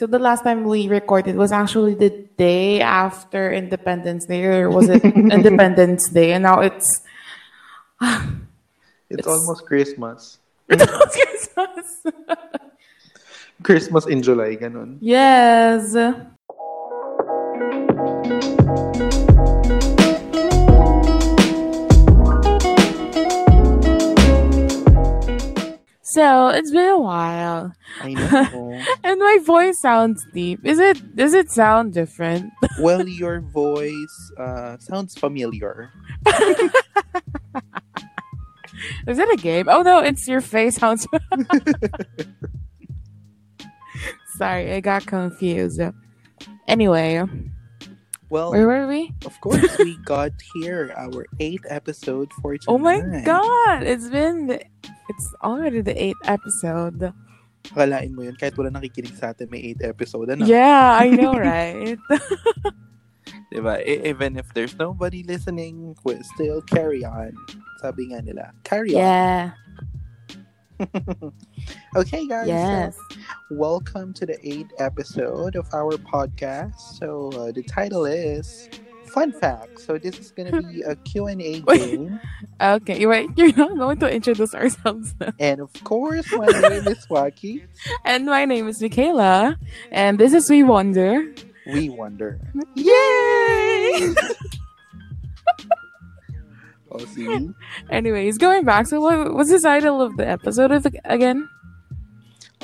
So the last time we recorded was actually the day after Independence Day, or was it Independence Day? And now it's It's, It's- almost Christmas. it's almost Christmas. Christmas in July, ganun. yes. So it's been a while, I know. and my voice sounds deep. Is it? Does it sound different? well, your voice uh, sounds familiar. Is it a game? Oh no, it's your face sounds. Sorry, I got confused. Anyway, Well, where were we? of course, we got here our eighth episode for tonight. Oh my god, it's been the, it's already the eighth episode. Akalain mo yun, kahit wala nakikinig sa atin, may eighth episode. Ano? Yeah, I know, right? Diba? Even if there's nobody listening, we'll still carry on. Sabi nga nila, carry on. yeah. Okay, guys. so Yes. welcome to the eighth episode of our podcast. So uh, the title is Fun Facts. So this is gonna be a Q&A game. Okay, right. You're not going to introduce ourselves now. And of course, my name is Waki. And my name is Michaela, and this is We Wonder. We wonder. Yay! See? Anyways, going back. So, what what's the title of the episode of, again?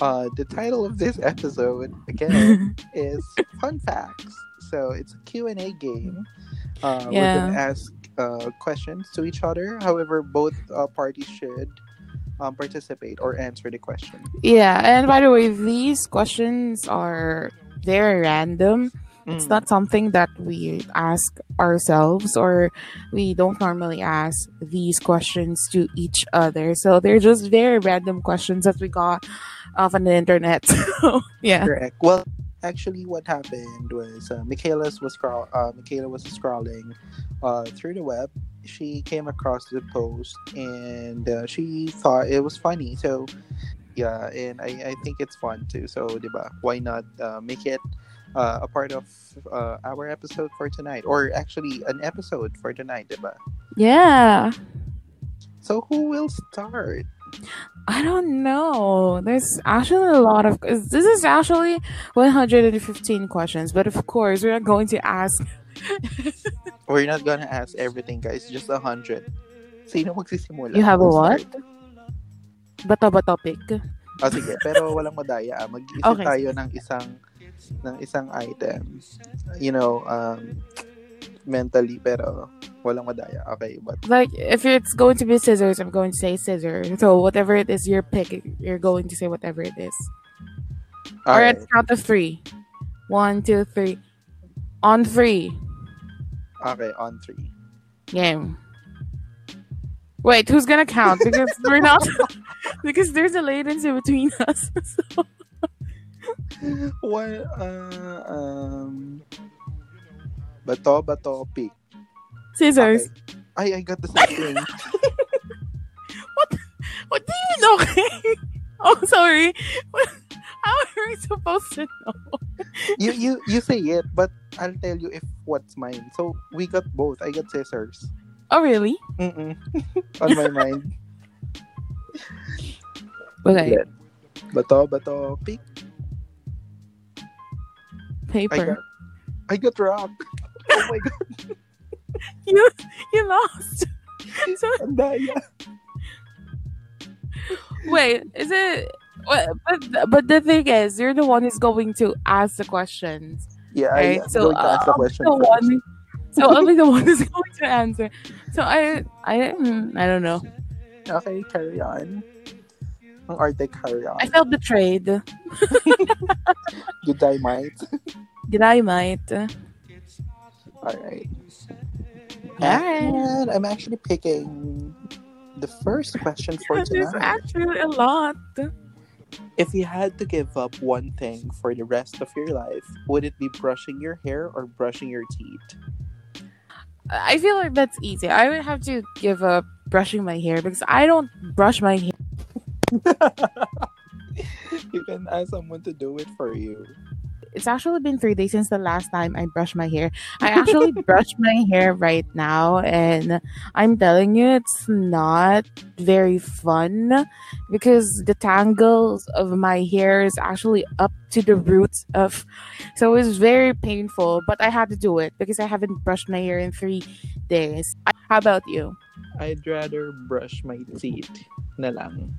Uh, the title of this episode, again, is Fun Facts. So it's a Q&A game. Uh, We're Yeah. going to ask uh, questions to each other. However, both uh, parties should um, participate or answer the question. Yeah, and by the way, these questions are very random. It's Mm. not something that we ask ourselves, or we don't normally ask these questions to each other. So they're just very random questions that we got off on the internet. So, yeah. Correct. Well, actually, what happened was uh, Michaela's was scroll. Uh, Michaela was scrolling uh, through the web. She came across the post and uh, she thought it was funny. So, yeah, and I, I think it's fun too. So, diba, why not uh, make it uh, a part of uh, our episode for tonight, or actually an episode for tonight, diba? Yeah. So, who will start? I don't know. There's actually a lot of. This is actually 115 questions, but of course, we're not going to ask. We're not gonna ask everything, guys. Just a hundred. Sino magsisimula? You have a what? Bato ba topic? Ah, sige. Pero walang madaya. ah. Mag-isip Okay. tayo ng isang ng isang item. You know, um, mentally, pero walang madaya. Okay, but Like, if it's going to be scissors, I'm going to say scissors. So, whatever it is you're picking, you're going to say whatever it is. Or alright. at count of three. One, two, three. On three. Okay, on three. Game. Wait, who's gonna count? Because we're not. because there's a latency between us. So, One, uh, um, bato, bato, pick. scissors. Okay. Ay, I got the same thing. What do you know? oh, sorry. How are we supposed to know? you, you, you say it, but I'll tell you if what's mine. So, we got both. I got scissors. Oh, really? Mm-mm. on my mind. Okay. Bato, bato, pick. I Paper. got, I got rock. Oh my god, You you lost. So wait, is it? But but the thing is, you're the one who's going to ask the questions, Yeah, right? I, so going to ask the the first. one. So I'll the one who's going to answer. So I I I don't know. Okay, carry on. Ang arte, carry on. I felt betrayed. Good die might. Did I might? Alright. And I'm actually picking the first question for There's tonight. actually a lot. If you had to give up one thing for the rest of your life, would it be brushing your hair or brushing your teeth? I feel like that's easy. I would have to give up brushing my hair because I don't brush my hair. you can ask someone to do it for you. it's actually been three days since the last time I brushed my hair. I actually brushed my hair right now, and I'm telling you, it's not very fun because the tangles of my hair is actually up to the roots of, so it's very painful. But I had to do it because I haven't brushed my hair in three days. How about you? I'd rather brush my teeth na lang.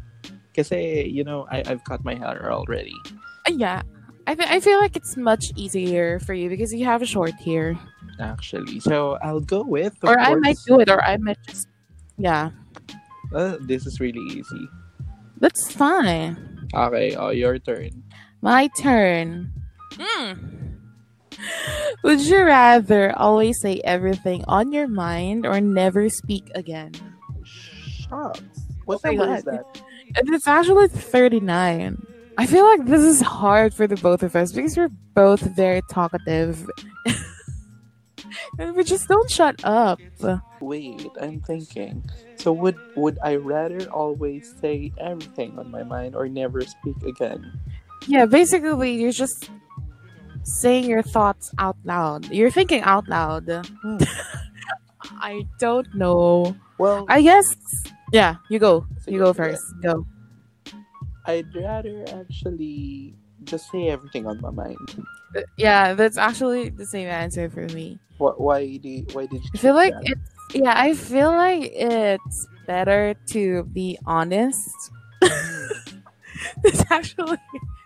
Kasi, you know, I, I've cut my hair already. Uh, yeah, I, th- I feel like it's much easier for you because you have a short hair. Actually. So, I'll go with... Or I might do it, or I might just. Yeah, Uh, this is really easy. that's fine. Okay, oh, your turn. My turn. Hmm. Would you rather always say everything on your mind or never speak again? Shucks. What Oh is that? It's actually 39. I feel like this is hard for the both of us because we're both very talkative. and we just don't shut up. Wait, I'm thinking. So would would I rather always say everything on my mind or never speak again? Yeah, basically, you're just saying your thoughts out loud. You're thinking out loud. Hmm. I don't know. Well, I guess. Yeah, you go. Sige, You go first. Go. I'd rather actually just say everything on my mind. Uh, Yeah, that's actually the same answer for me. What? Why do? You, why did you? I feel like that? it's yeah, I feel like it's better to be honest. it's actually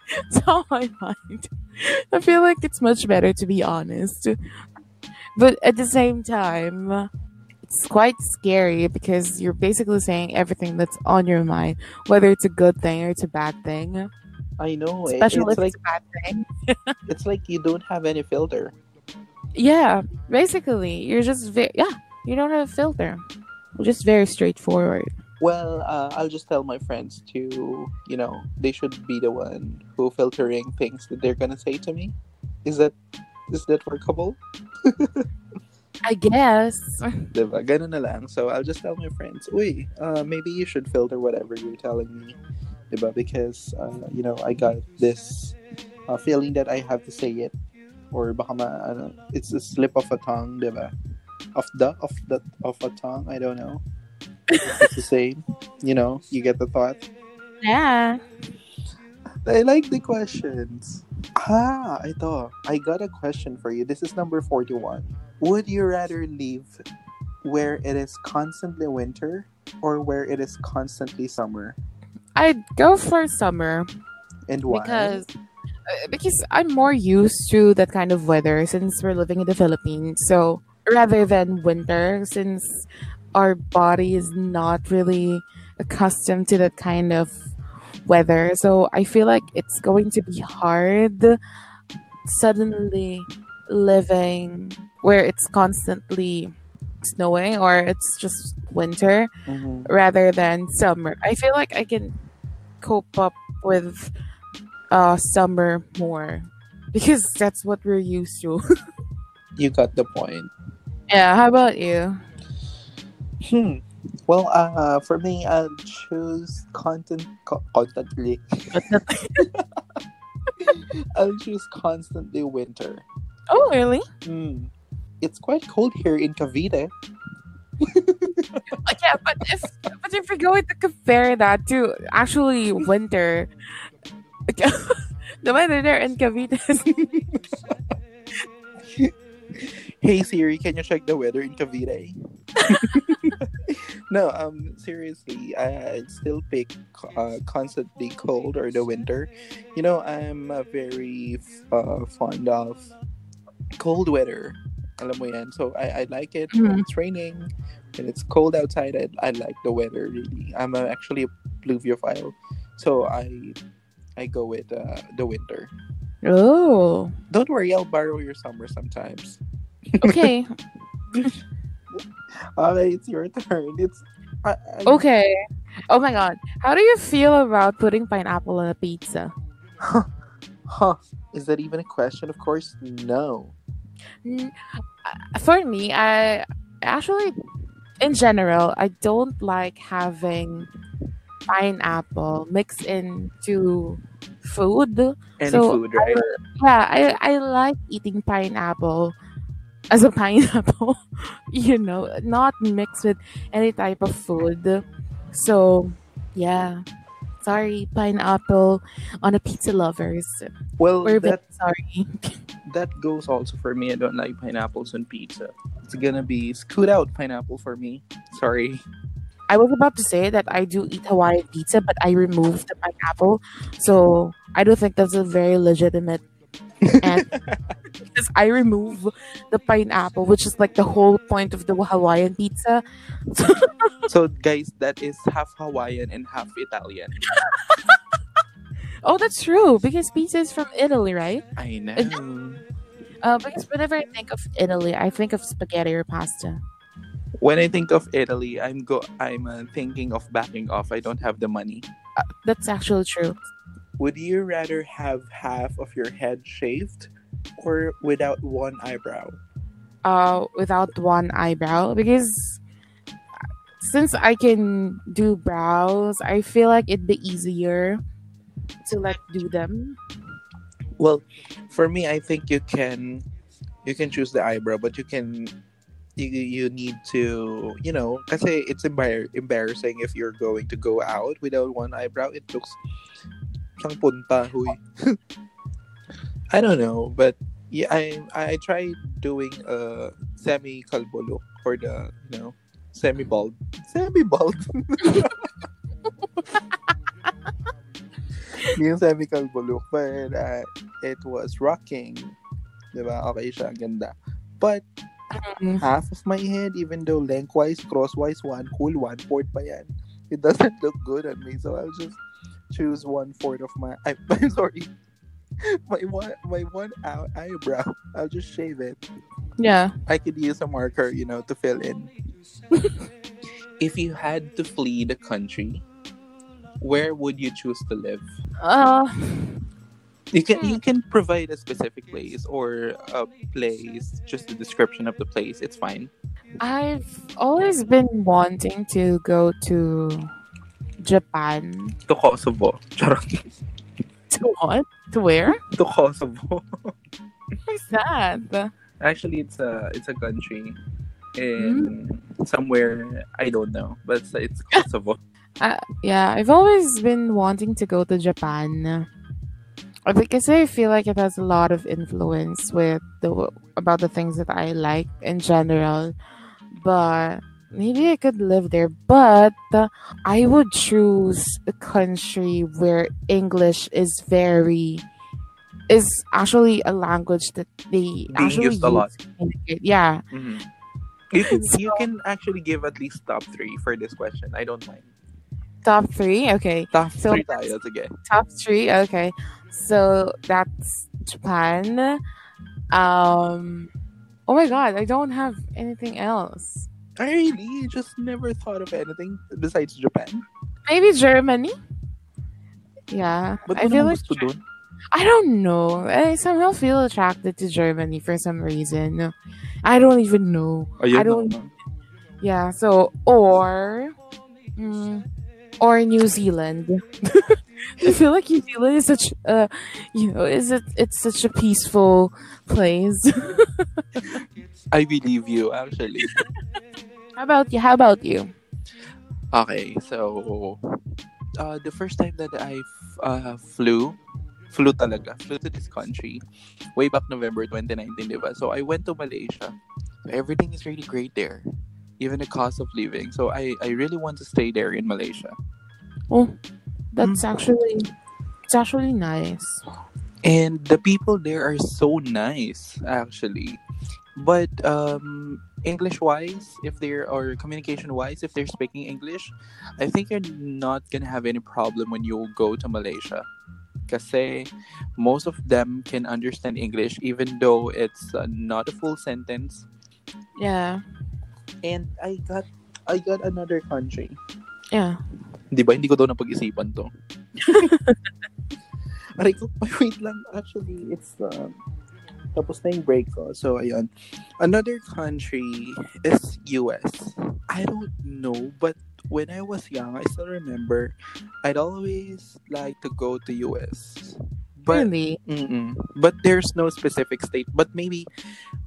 it's on my mind. I feel like it's much better to be honest. But at the same time, it's quite scary because you're basically saying everything that's on your mind, whether it's a good thing or it's a bad thing. I know. Especially it's if like it's a bad thing. it's like you don't have any filter. Yeah, basically, you're just very yeah. You don't have a filter. You're just very straightforward. Well, uh, I'll just tell my friends to, you know, they should be the one who filtering things that they're gonna say to me. Is that is that workable? I guess. Diba? Ganun na lang. So I'll just tell my friends, uy, uh, maybe you should filter whatever you're telling me. Diba? Because, uh, you know, I got this uh, feeling that I have to say it. Or baka ma, ano, it's a slip of a tongue, diba? Of the, of the, of a tongue, I don't know. It's the same. You know, you get the thought. Yeah. I like the questions. Ah, ito. I got a question for you. This is number 41. Would you rather live where it is constantly winter or where it is constantly summer? I'd go for summer And why? because uh, because I'm more used to that kind of weather since we're living in the Philippines. So rather than winter, since our body is not really accustomed to that kind of weather, so I feel like it's going to be hard suddenly living where it's constantly snowing or it's just winter Mhm. rather than summer. I feel like I can cope up with uh summer more because that's what we're used to. You got the point. yeah, how about you? Hmm. Well, uh, for me, I'll choose content, co- constantly. I'll choose constantly winter. oh, really? Hmm. It's quite cold here in Cavite. Yeah, but if but if we're going to compare that to actually winter, the weather there in Cavite Hey Siri, can you check the weather in Cavite? no, um, seriously, I, still pick uh, constantly cold or the winter. You know, I'm uh, very uh, fond of cold weather. Alam mo yan. So I, I like it when Mhm. it's raining, when it's cold outside. I, I like the weather really. I'm uh, actually a pluviophile, so I I go with uh, the winter. Oh, Don't worry, I'll borrow your summer sometimes. okay, Okay, it's your turn. It's I, I, okay. Oh my god, how do you feel about putting pineapple on a pizza? Huh. Huh? Is that even a question? Of course, no. Uh, For me, I actually, in general, I don't like having pineapple mixed into food. Any So, food, right? Yeah, I I like eating pineapple as a pineapple. you know, not mixed with any type of food. So, yeah. Sorry, pineapple on a pizza lovers. well, We're that sorry. that goes also for me. I don't like pineapples on pizza. It's gonna be scoot out pineapple for me. Sorry. I was about to say that I do eat Hawaiian pizza, but I removed the pineapple. So I don't think that's a very legitimate and because I remove the pineapple, which is like the whole point of the Hawaiian pizza. So, guys, that is half Hawaiian and half Italian. Oh, that's true because pizza is from Italy, right? I know. Uh, because whenever I think of Italy, I think of spaghetti or pasta. When I think of Italy, I'm go. I'm uh, thinking of backing off. I don't have the money. That's actually true. Would you rather have half of your head shaved, or without one eyebrow? Uh, without one eyebrow because since I can do brows, I feel like it'd be easier to like do them. Well, for me, I think you can, you can choose the eyebrow, but you can, you, you need to, you know, kasi it's embar- embarrassing if you're going to go out without one eyebrow. It looks, punta. I don't know, but yeah, I I tried doing a semi kalbo for the, you know, semi bald, semi bald. yung kalbo look, but uh, it was rocking. Diba? Okay siya, ganda. But Mm. half of my head, even though lengthwise, crosswise, one cool, one fourth pa yan. It doesn't look good on me, so I'll just choose one fourth of my. I, I'm sorry, my one, my one eye- eyebrow. I'll just shave it. Yeah. I could use a marker, you know, to fill in. if you had to flee the country, where would you choose to live? Uh, You can Hmm. you can provide a specific place or a place, just a description of the place. It's fine. I've always been wanting to go to Japan. To Kosovo. Charot. To what? To where? To Kosovo. Where's that? Actually, it's a it's a country in somewhere I don't know, but it's, it's Kosovo. Uh, yeah, I've always been wanting to go to Japan. Because I feel like it has a lot of influence with the about the things that I like in general. But maybe I could live there. But I would choose a country where English is very is actually a language that they Being actually used a lot. use to communicate. Yeah. Mhm. You can So- you can actually give at least top three for this question. I don't mind. Top three. Okay. Top So- three tayo. Sige. top three okay so that's japan um oh my god i don't have anything else I really just never thought of anything besides Japan. maybe germany yeah But i feel like dun? i don't know i somehow feel attracted to germany for some reason i don't even know Ayun I don't- naman. yeah so or mm, or new zealand I feel like New Zealand is such a, you know, is it? It's such a peaceful place. I believe you, actually. How about you? How about you? Okay, so uh, the first time that I f- uh, flew, flew talaga, flew to this country, way back November 2019, diba? So I went to Malaysia. Everything is really great there, even the cost of living. So I, I really want to stay there in Malaysia. Oh, that's actually, it's actually nice. And the people there are so nice, actually. But um, English wise, if they're or communication wise, if they're speaking English, I think you're not gonna have any problem when you go to Malaysia. Kasi most of them can understand English even though it's uh, not a full sentence. Yeah, And I got I got another country. yeah. Di ba? Hindi ko daw napag-isipan to. Aray ko, wait lang. Actually, it's, um, tapos na yung break ko. So, ayun. Another country is US. I don't know, but when I was young, I still remember, I'd always like to go to US. But really? But there's no specific state. But maybe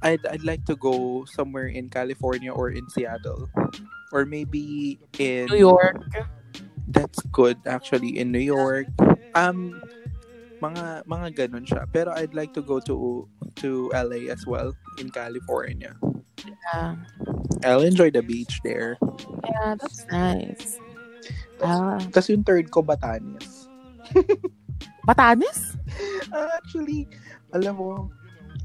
I'd I'd like to go somewhere in California or in Seattle, or maybe in New York. That's good actually in New York. Um, mga mga ganun siya. Pero I'd like to go to to LA as well in California. Yeah. I'll enjoy the beach there. Yeah, that's nice. Ah, Tapos yung third ko, Batanes. Batanes? Uh, actually, alam mo,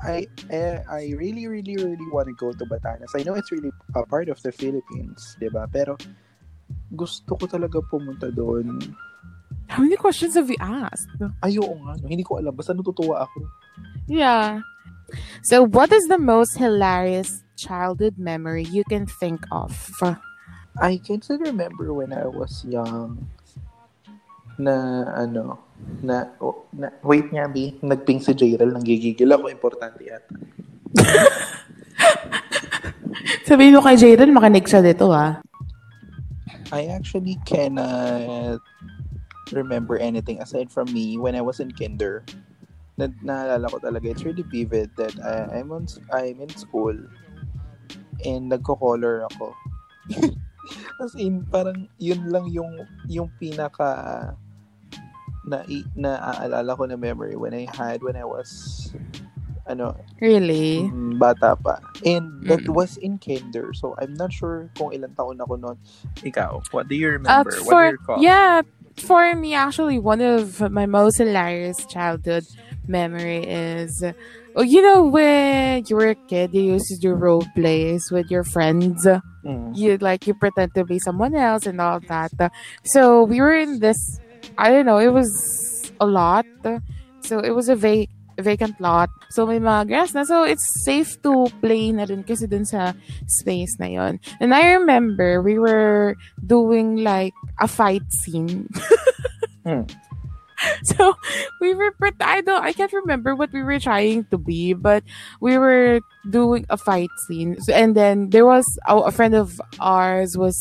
I, eh, I really, really, really want to go to Batanes. I know it's really a part of the Philippines, di ba? Pero gusto ko talaga pumunta doon. How many questions have we asked? Ay, oo nga. No? Hindi ko alam. Basta natutuwa ako. Yeah. So, what is the most hilarious childhood memory you can think of? I can still remember when I was young na ano, na, oh, na wait nga, B, nagping si Jairal, nanggigigil ako, importante yata. Sabihin mo kay Jaden, makinig siya dito, ah. I actually cannot remember anything aside from me when I was in kinder. Na naalala ko talaga, it's really vivid that I, I'm on I'm in school and nagko-color ako. As in, parang yun lang yung yung pinaka na naaalala ko na memory when I had when I was ano Really? mm, bata pa. And that Mm. was in kinder. So I'm not sure kung ilang taon ako noon. Ikaw, what do you Uh, remember? what do for, you recall? yeah, for me, actually, one of my most hilarious childhood memory is, oh, you know, when you were a kid, you used to do role plays with your friends. Mm. You like you pretend to be someone else and all that. So we were in this. I don't know. It was a lot. So it was a vac vacant lot. So may mga grass na. So it's safe to play na rin kasi dun sa space na yon. And I remember we were doing like a fight scene. Hmm. So we were pret- I don't I can't remember what we were trying to be, but we were doing a fight scene. So, and then there was a, a friend of ours was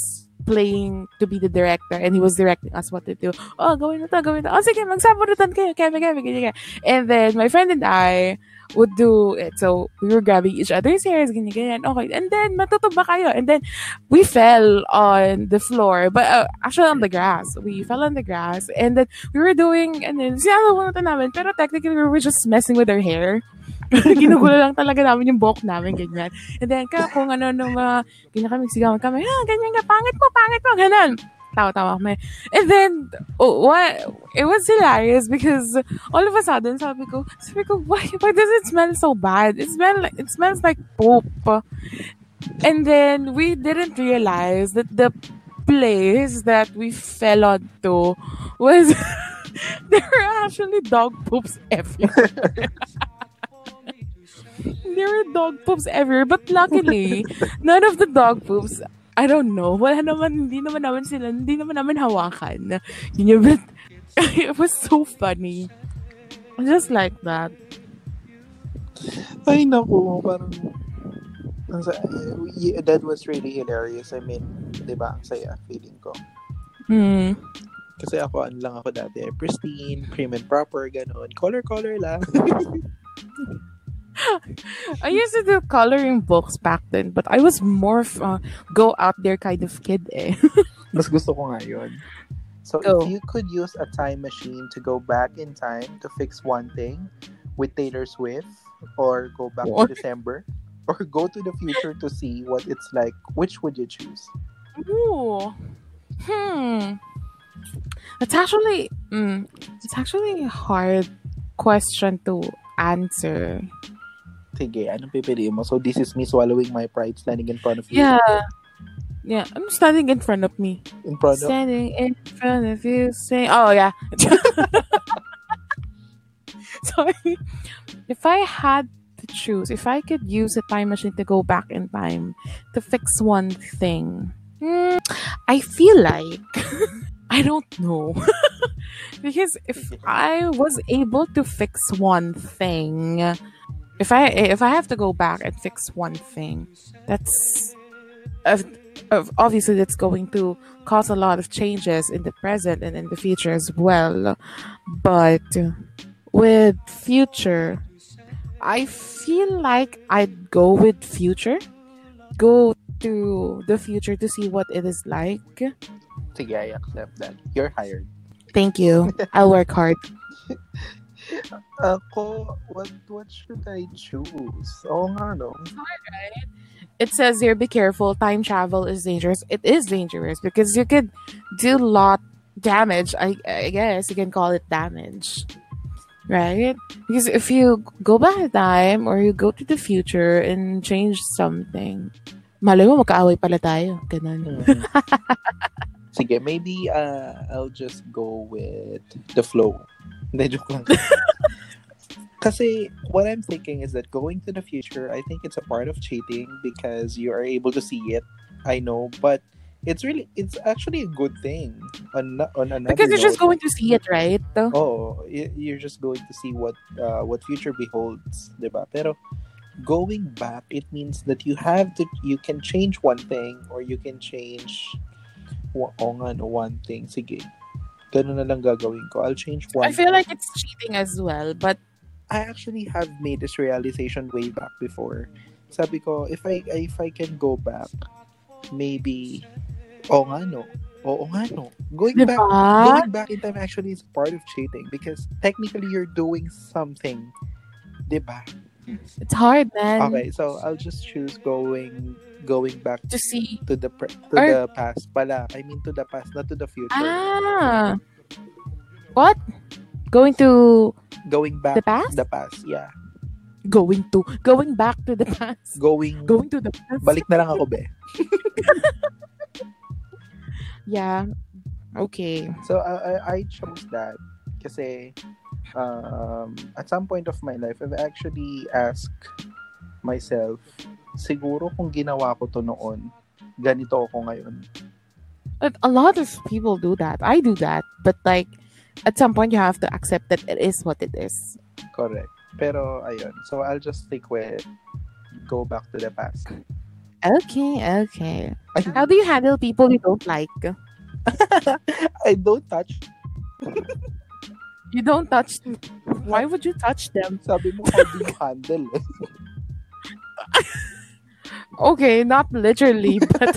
playing to be the director and he was directing us what to do. Oh, gawin to, gawin to. Oh, sige, magsabunutan kayo. Keme, keme, ganyan. And then my friend and I would do it. So we were grabbing each other's hairs, ganyan, ganyan. Okay. And then matutuba kayo. And then we fell on the floor, but uh, actually on the grass. We fell on the grass. And then we were doing, and then sinasabunutan namin. Pero technically, we were just messing with our hair. Ginugulo lang talaga namin yung buhok namin, ganyan. And then, ka, kung ano, nung mga, ganyan kami, sigawan kami, ah, ganyan ka, pangit mo, pangit mo, ganun. Tawa-tawa kami. And then, oh, what, it was hilarious because all of a sudden, sabi ko, sabi ko, why, why does it smell so bad? It smell it smells like poop. And then, we didn't realize that the place that we fell onto was, there were actually dog poops everywhere. there were dog poops everywhere. But luckily, none of the dog poops, I don't know, wala naman, hindi naman naman sila, hindi naman namin hawakan. Yun yung, but it was so funny. Just like that. Ay, naku, parang ang sa- y- that was really hilarious. I mean, di ba, ang saya, feeling ko. Hmm. Kasi ako, ano lang ako dati, pristine, prim and proper, ganun. Color-color lang. I used to do coloring books back then, but I was more f- uh, go out there kind of kid eh. Mas gusto ko nga yun. So, if you could use a time machine to go back in time to fix one thing with Taylor Swift, or go back What? to December, or go to the future to see what it's like, which would you choose? Ooh. Hmm. It's actually mm, it's actually a hard question to answer. Sige, anong pipiliin mo? So, this is me swallowing my pride standing in front of you. Yeah. Yeah, I'm standing in front of me. In front of... Standing in front of you saying Oh yeah. Sorry. If I had to choose, if I could use a time machine to go back in time to fix one thing, hmm, I feel like I don't know. because if I was able to fix one thing, if I if I have to go back and fix one thing, that's uh, of- obviously that's going to cause a lot of changes in the present and in the future as well. But with future, I feel like I'd go with future. Go to the future to see what it is like. Sige, I accept that. You're hired. Thank you. I'll work hard. Ako, what what should I choose? Oo nga, no? It says here, be careful. Time travel is dangerous. It is dangerous because you could do lot damage. I, I guess you can call it damage, right? Because if you go back in time or you go to the future and change something, malay mo magkaaway pala tayo. Ganun. Mm. Sige, maybe uh, I'll just go with the flow. Hindi, joke lang. Kasi what I'm thinking is that going to the future, I think it's a part of cheating because you are able to see it. I know, but it's really, it's actually a good thing. On, on another Because you're just going to see it, right? Oh, you're just going to see what uh, what future beholds, diba? Pero going back, it means that you have to you can change one thing or you can change nga, no, one thing. Sige. Ganun na lang gagawin ko. I'll change one. I feel like it's cheating as well, but I actually have made this realization way back before. Sabi ko, if I if I can go back, maybe oh nga no. Oo nga no. Going diba? back going back in time actually is part of cheating because technically you're doing something. Diba? It's hard, man. Okay, so I'll just choose going going back To see. to the pre- to Or- the past pala. I mean to the past, not to the future. Ah. What? Going to Going back the past? the past, yeah. Going to going back to the past. Going Going to the past. balik na lang ako be. Yeah. Okay. So I I, I chose that kasi um at some point of my life I've actually asked myself siguro kung ginawa ko to noon ganito ako ngayon. But a lot of people do that. I do that. But like at some point you have to accept that it is what it is. Correct. Pero ayun. So I'll just stick with go back to the past. Okay, okay. How do you handle people you don't like? I don't touch. You don't touch why would you touch them? Sabi mo how do you handle eh? Okay, not literally, but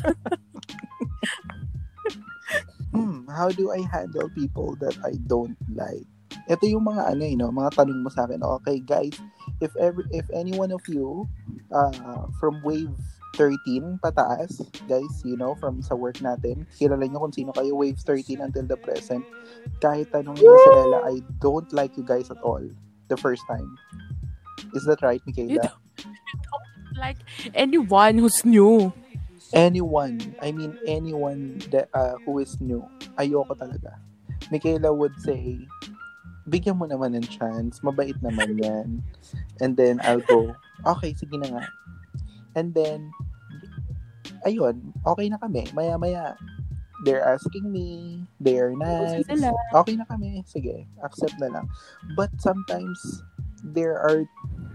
Hmm, how do I handle people that I don't like? Ito yung mga ano, you know, mga tanong mo sa akin. Okay, guys, if every if any one of you uh, from wave 13 pataas, guys, you know, from sa work natin, kilala nyo kung sino kayo, wave 13 until the present. Kahit tanong nyo sa Ella, I don't like you guys at all the first time. Is that right, you Michaela? don't, you don't like anyone who's new. anyone, I mean anyone that uh, who is new, ayoko talaga. Michaela would say, bigyan mo naman ng chance, mabait naman yan. And then I'll go, okay, sige na nga. And then, ayun, okay na kami. Maya-maya, they're asking me, they're nice. Okay na kami, sige, accept na lang. But sometimes, there are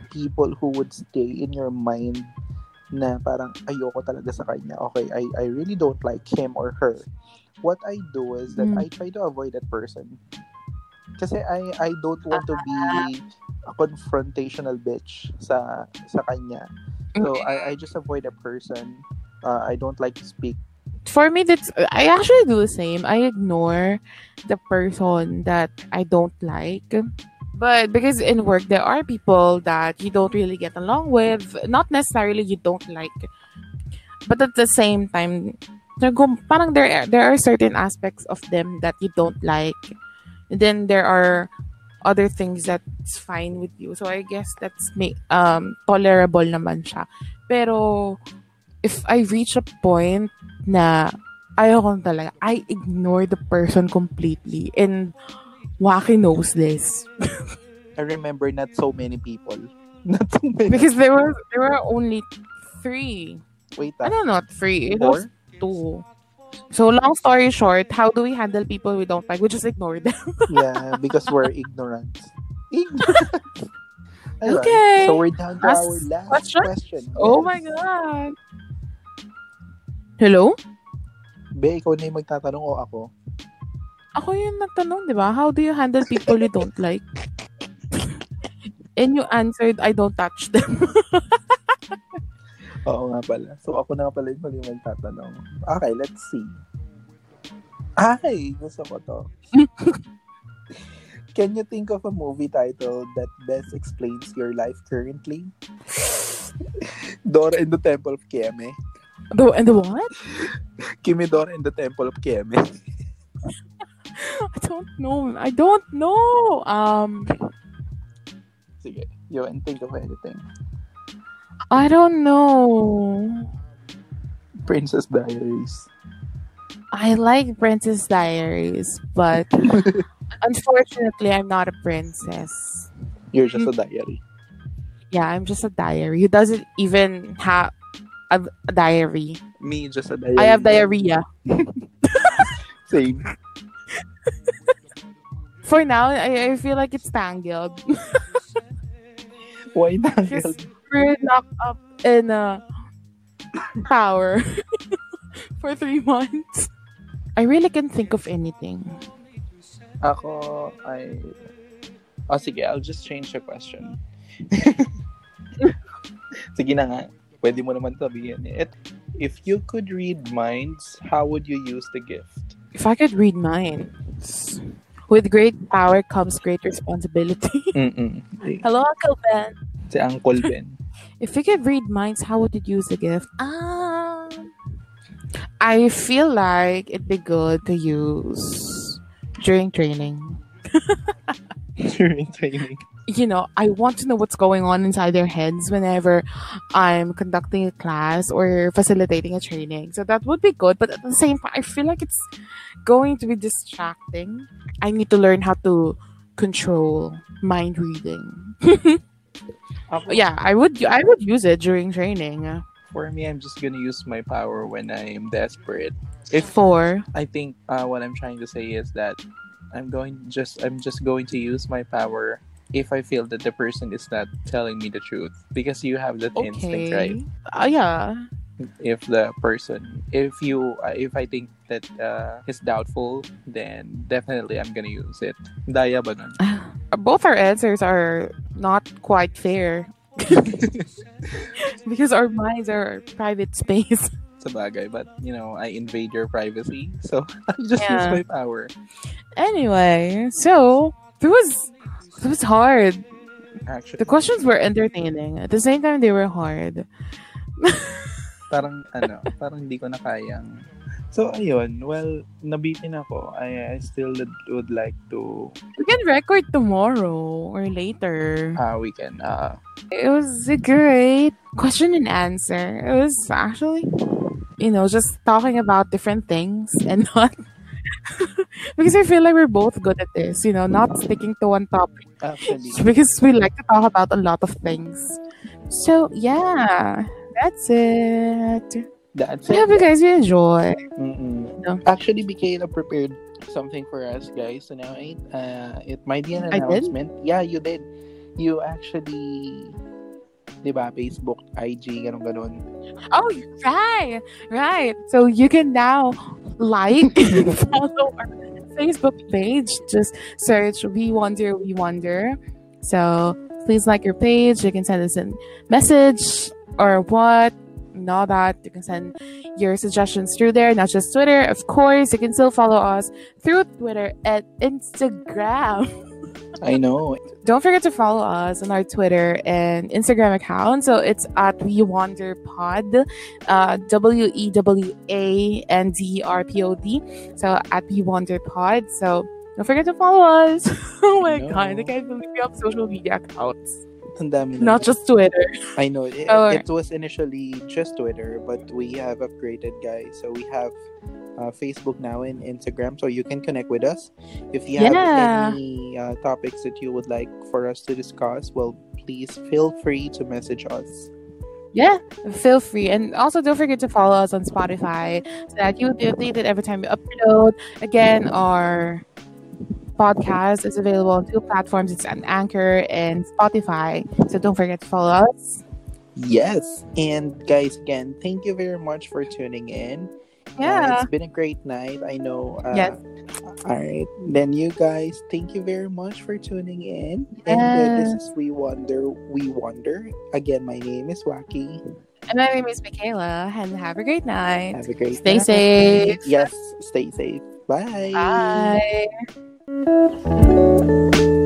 people who would stay in your mind na parang ayoko talaga sa kanya. Okay, I, I really don't like him or her. What I do is that Mm. I try to avoid that person. Kasi I I don't want to be a confrontational bitch sa sa kanya. So I I just avoid a person. Uh, I don't like to speak. For me, that's I actually do the same. I ignore the person that I don't like. But because in work there are people that you don't really get along with, not necessarily you don't like, but at the same time, parang there are- there are certain aspects of them that you don't like, and then there are other things that's fine with you. So I guess that's me um tolerable naman siya. Pero if I reach a point na ayoko na talaga, I ignore the person completely and Waki knows this. I remember not so many people. Not so many. Because there were there were only three. Wait, I don't know, three. It four? was two. So long story short, how do we handle people we don't like? We just ignore them. yeah, because we're ignorant. Ignorant. Okay. So we're down to Last our last question? question. Oh Yes. my god. Hello? Be, ikaw na yung magtatanong o ako? Ako yung nagtanong, di ba? How do you handle people you don't like? And you answered, I don't touch them. Oo nga pala. So, ako na pala yung mali magtatanong. Okay, let's see. Ay, gusto ko to. Can you think of a movie title that best explains your life currently? Dora in the Temple of Kieme. The, and the what? Kimmy Dora in the Temple of Kiyeme. I don't know. I don't know. Um, Sige, you and think of anything. I don't know. Princess Diaries. I like Princess Diaries, but unfortunately, I'm not a princess. You're just a diary. Yeah, I'm just a diary who doesn't even have a, a diary. Me, just a diary. I have diarrhea. Same. For now, I, I feel like it's tangled. Why? Because we're locked up in a tower for three months. I really can't think of anything. Ako, I... Oh, sige, I'll just change the question. sige na nga. Pwede mo naman sabihin. It, if you could read minds, how would you use the gift? If I could read minds, with great power comes great responsibility. Mm-mm. Hello, Uncle Ben. Si Uncle Ben. If you could read minds, how would you use the gift? Um, I feel like it'd be good to use during training. During training. You know, I want to know what's going on inside their heads whenever I'm conducting a class or facilitating a training. So that would be good. But at the same time, I feel like it's going to be distracting. I need to learn how to control mind reading. Yeah, I would I would use it during training. For me, I'm just gonna use my power when I'm desperate. If For I think uh, what I'm trying to say is that I'm going just I'm just going to use my power if I feel that the person is not telling me the truth because you have that instinct, right? okay, uh, yeah, If the person, if you, uh, if I think that uh, is doubtful, then definitely I'm gonna use it. Daya ba nun? both our answers are not quite fair because our minds are private space. Sa bagay, but you know I invade your privacy, so I'll just use my power. Anyway, so it was it was hard. Actually, The questions were entertaining. At the same time, they were hard. parang ano, parang hindi ko na kayang. So ayun, well, nabitin ako. I I still would like to We can record tomorrow or later. uh we can uh It was a great question and answer. It was actually, you know, just talking about different things and not because I feel like we're both good at this, you know, not sticking to one topic actually because we like to talk about a lot of things. So, yeah, that's it. that's it. I hope you guys enjoy. No. Actually, Michaela prepared something for us guys tonight. Uh, it might be an announcement. Yeah, you did. You actually, di ba, Facebook, IG, ganun ganun. Oh, right, right. So you can now like follow our Facebook page. Just search We Wonder, We Wonder. So please like your page. You can send us a message or what. And all that. You can send your suggestions through there, not just Twitter. Of course, you can still follow us through Twitter and Instagram. I know. Don't forget to follow us on our Twitter and Instagram account. So it's at We Wander Pod, uh, W E W A N D R P O D. So at We Wander Pod. So don't forget to follow us. oh my god, I can't believe we have social media accounts, Ang dami not just Twitter. I know. It, Oh, it was initially just Twitter, but we have upgraded, guys. So we have uh, Facebook now and Instagram, so you can connect with us. If you have Yeah. any uh, topics that you would like for us to discuss, well, please feel free to message us. Yeah, feel free. And also don't forget to follow us on Spotify so that you will be updated every time we upload. Again, our podcast is available on two platforms. It's on Anchor and Spotify. So don't forget to follow us. Yes. And guys, again, thank you very much for tuning in. Uh, Yeah. it's been a great night. I know. Uh, Yes. All right. Then you guys, thank you very much for tuning in. And uh, this is We Wonder, We Wonder. Again, my name is Waki. And my name is Michaela, and have a great night. Have a great Stay night. safe. Yes, stay safe. Bye. Bye. Thank you.